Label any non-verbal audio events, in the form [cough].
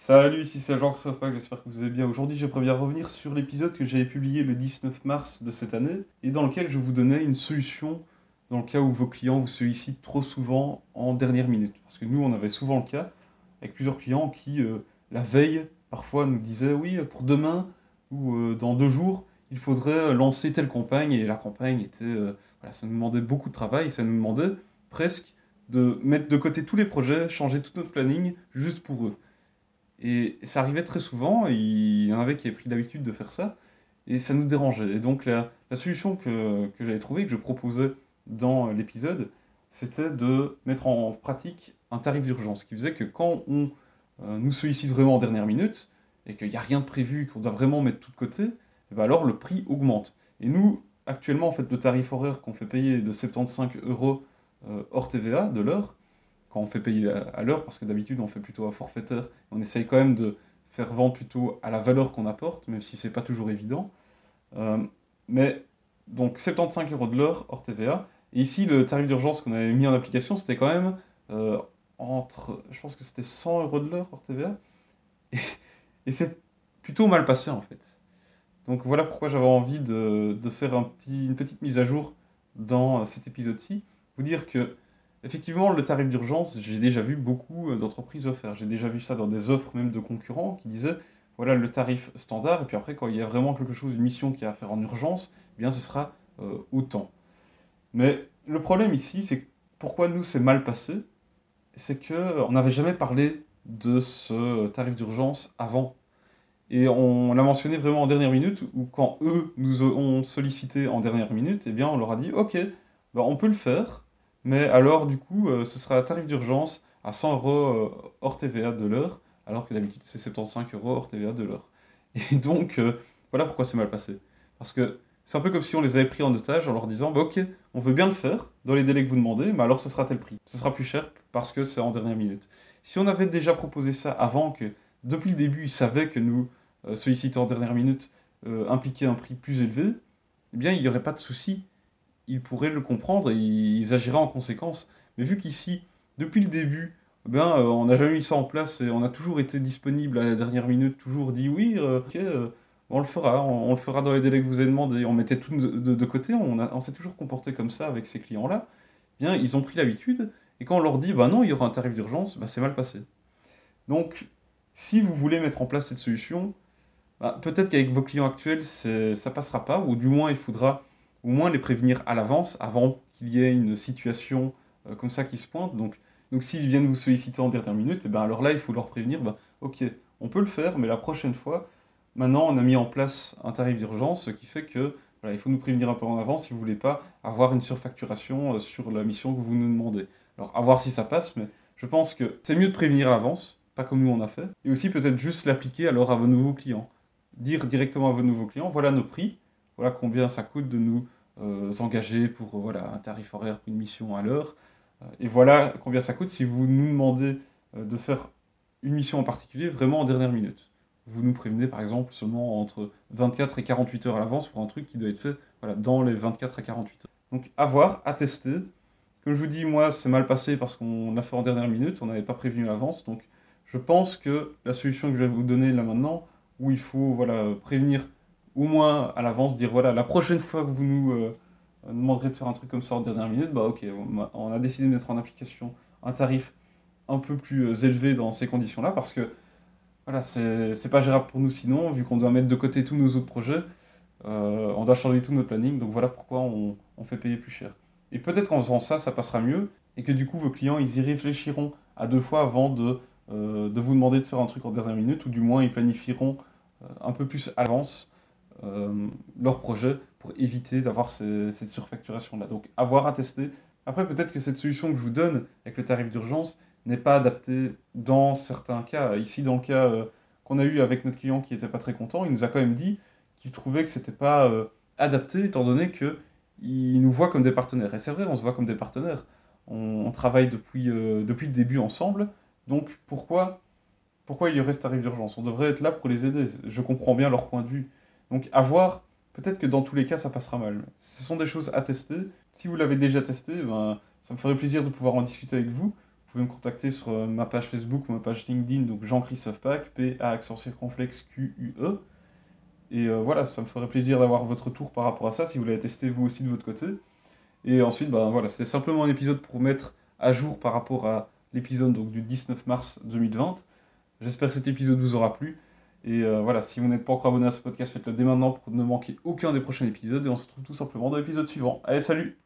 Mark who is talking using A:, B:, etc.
A: Salut, ici c'est Jean pas j'espère que vous allez bien. Aujourd'hui, j'aimerais bien revenir sur l'épisode que j'avais publié le 19 mars de cette année et dans lequel je vous donnais une solution dans le cas où vos clients vous sollicitent trop souvent en dernière minute. Parce que nous, on avait souvent le cas avec plusieurs clients qui, euh, la veille, parfois nous disaient oui, pour demain ou euh, dans deux jours, il faudrait lancer telle campagne et la campagne était. Euh, voilà, ça nous demandait beaucoup de travail, ça nous demandait presque de mettre de côté tous les projets, changer tout notre planning juste pour eux. Et ça arrivait très souvent, il y en avait qui avaient pris l'habitude de faire ça, et ça nous dérangeait. Et donc la, solution que, que j'avais trouvée, que je proposais dans l'épisode, c'était de mettre en pratique un tarif d'urgence, qui faisait que quand on euh, nous sollicite vraiment en dernière minute, et qu'il n'y a rien de prévu, qu'on doit vraiment mettre tout de côté, et ben alors le prix augmente. Et nous, actuellement, en fait, le tarif horaire qu'on fait payer de 75 euros euh, hors TVA de l'heure, quand on fait payer à, l'heure, parce que d'habitude on fait plutôt à forfaitaire, on essaye quand même de faire vendre plutôt à la valeur qu'on apporte, même si c'est pas toujours évident. Euh, mais donc 75 euros de l'heure hors TVA. Et ici, le tarif d'urgence qu'on avait mis en application, c'était quand même euh, entre, je pense que c'était 100 euros de l'heure hors TVA. Et, et c'est plutôt mal passé en fait. Donc voilà pourquoi j'avais envie de, de faire un petit, une petite mise à jour dans cet épisode-ci. Vous dire que Effectivement, le tarif d'urgence, j'ai déjà vu beaucoup euh, d'entreprises le faire. J'ai déjà vu ça dans des offres même de concurrents qui disaient voilà le tarif standard, et puis après, quand il y a vraiment quelque chose, une mission qui a à faire en urgence, eh bien ce sera euh, autant. Mais le problème ici, c'est pourquoi nous c'est mal passé, c'est qu'on euh, n'avait jamais parlé de ce tarif d'urgence avant. Et on l'a mentionné vraiment en dernière minute, ou quand eux nous ont sollicité en dernière minute, eh bien on leur a dit ok, bah, on peut le faire, mais alors, du coup, euh, ce sera un tarif d'urgence à 100 euros euh, hors TVA de l'heure, alors que d'habitude c'est 75 euros hors TVA de l'heure. [laughs] Et donc, euh, voilà pourquoi c'est mal passé. Parce que c'est un peu comme si on les avait pris en otage en leur disant bah, Ok, on veut bien le faire dans les délais que vous demandez, mais alors ce sera tel prix. Ce sera plus cher parce que c'est en dernière minute. Si on avait déjà proposé ça avant que, depuis le début, ils savaient que nous solliciter en dernière minute impliquait un prix plus élevé, eh bien, il n'y aurait pas de souci ils pourraient le comprendre et ils agiraient en conséquence. Mais vu qu'ici, depuis le début, eh ben, on n'a jamais mis ça en place et on a toujours été disponible à la dernière minute, toujours dit oui, euh, euh, on le fera, on, le fera dans les délais que vous avez demandé. On mettait tout de, côté, on, on s'est toujours comporté comme ça avec ces clients-là. Bien, ils ont pris l'habitude et quand on leur dit bah non, il y aura un tarif d'urgence, bah, c'est mal passé. Donc, si vous voulez mettre en place cette solution, bah, peut-être qu'avec vos clients actuels, ça passera pas, ou du moins il faudra au moins les prévenir à l'avance, avant qu'il y ait une situation euh, comme ça qui se pointe. Donc, donc s'ils viennent vous solliciter en dernière minute, et eh ben alors là, il faut leur prévenir, ben, ok, on peut le faire, mais la prochaine fois, maintenant, on a mis en place un tarif d'urgence, ce qui fait que voilà, il faut nous prévenir un peu en avance si vous voulez pas avoir une surfacturation euh, sur la mission que vous nous demandez. Alors, à voir si ça passe, mais je pense que c'est mieux de prévenir à l'avance, pas comme nous on a fait, et aussi peut-être juste l'appliquer alors à vos nouveaux clients. Dire directement à vos nouveaux clients, voilà nos prix, voilà combien ça coûte de nous euh, engager pour euh, voilà, un tarif horaire une mission à l'heure. Euh, et voilà combien ça coûte si vous nous demandez de faire une mission en particulier vraiment en dernière minute. Vous nous prévenez par exemple seulement entre 24 et 48 heures à l'avance pour un truc qui doit être fait voilà, dans les 24 à 48 heures. Donc à voir, à tester. Comme je vous dis, moi c'est mal passé parce qu'on l'a fait en dernière minute, on n'avait pas prévenu à l'avance. Donc je pense que la solution que je vais vous donner là maintenant, où il faut voilà, prévenir au moins à l'avance dire voilà, la prochaine fois que vous nous euh, demanderez de faire un truc comme ça en dernière minute, bah ok, on a, décidé de mettre en application un tarif un peu plus euh, élevé dans ces conditions-là parce que voilà, c'est pas gérable pour nous sinon, vu qu'on doit mettre de côté tous nos autres projets, euh, on doit changer tout notre planning, donc voilà pourquoi on, fait payer plus cher. Et peut-être qu'en faisant ça, ça passera mieux, et que du coup vos clients, ils y réfléchiront à deux fois avant de, de vous demander de faire un truc en dernière minute, ou du moins ils planifieront un peu plus à l'avance leur projet pour éviter d'avoir cette surfacturation-là. Donc, avoir à tester. Après, peut-être que cette solution que je vous donne avec le tarif d'urgence n'est pas adaptée dans certains cas. Ici, dans le cas euh, qu'on a eu avec notre client qui n'était pas très content, il nous a quand même dit qu'il trouvait que c'était pas euh, adapté, étant donné qu'il nous voit comme des partenaires. Et c'est vrai, on se voit comme des partenaires. On, travaille depuis, depuis le début ensemble. Donc, pourquoi, pourquoi il y aurait ce tarif d'urgence? On devrait être là pour les aider. Je comprends bien leur point de vue. Donc à voir, peut-être que dans tous les cas ça passera mal. Ce sont des choses à tester. Si vous l'avez déjà testé, ben, ça me ferait plaisir de pouvoir en discuter avec vous vous pouvez me contacter sur euh, ma page Facebook ma page LinkedIn, donc Jean-Christophe Pac, P-A accent circonflexe Q-U-E. Et euh, voilà, ça me ferait plaisir d'avoir votre retour par rapport à ça, si vous l'avez testé vous aussi de votre côté. Et ensuite, ben voilà, c'est simplement un épisode pour mettre à jour par rapport à l'épisode du 19 mars 2020. J'espère que cet épisode vous aura plu. Et euh, voilà, si vous n'êtes pas encore abonné à ce podcast, faites-le dès maintenant pour ne manquer aucun des prochains épisodes. Et on se retrouve tout simplement dans l'épisode suivant. Allez, salut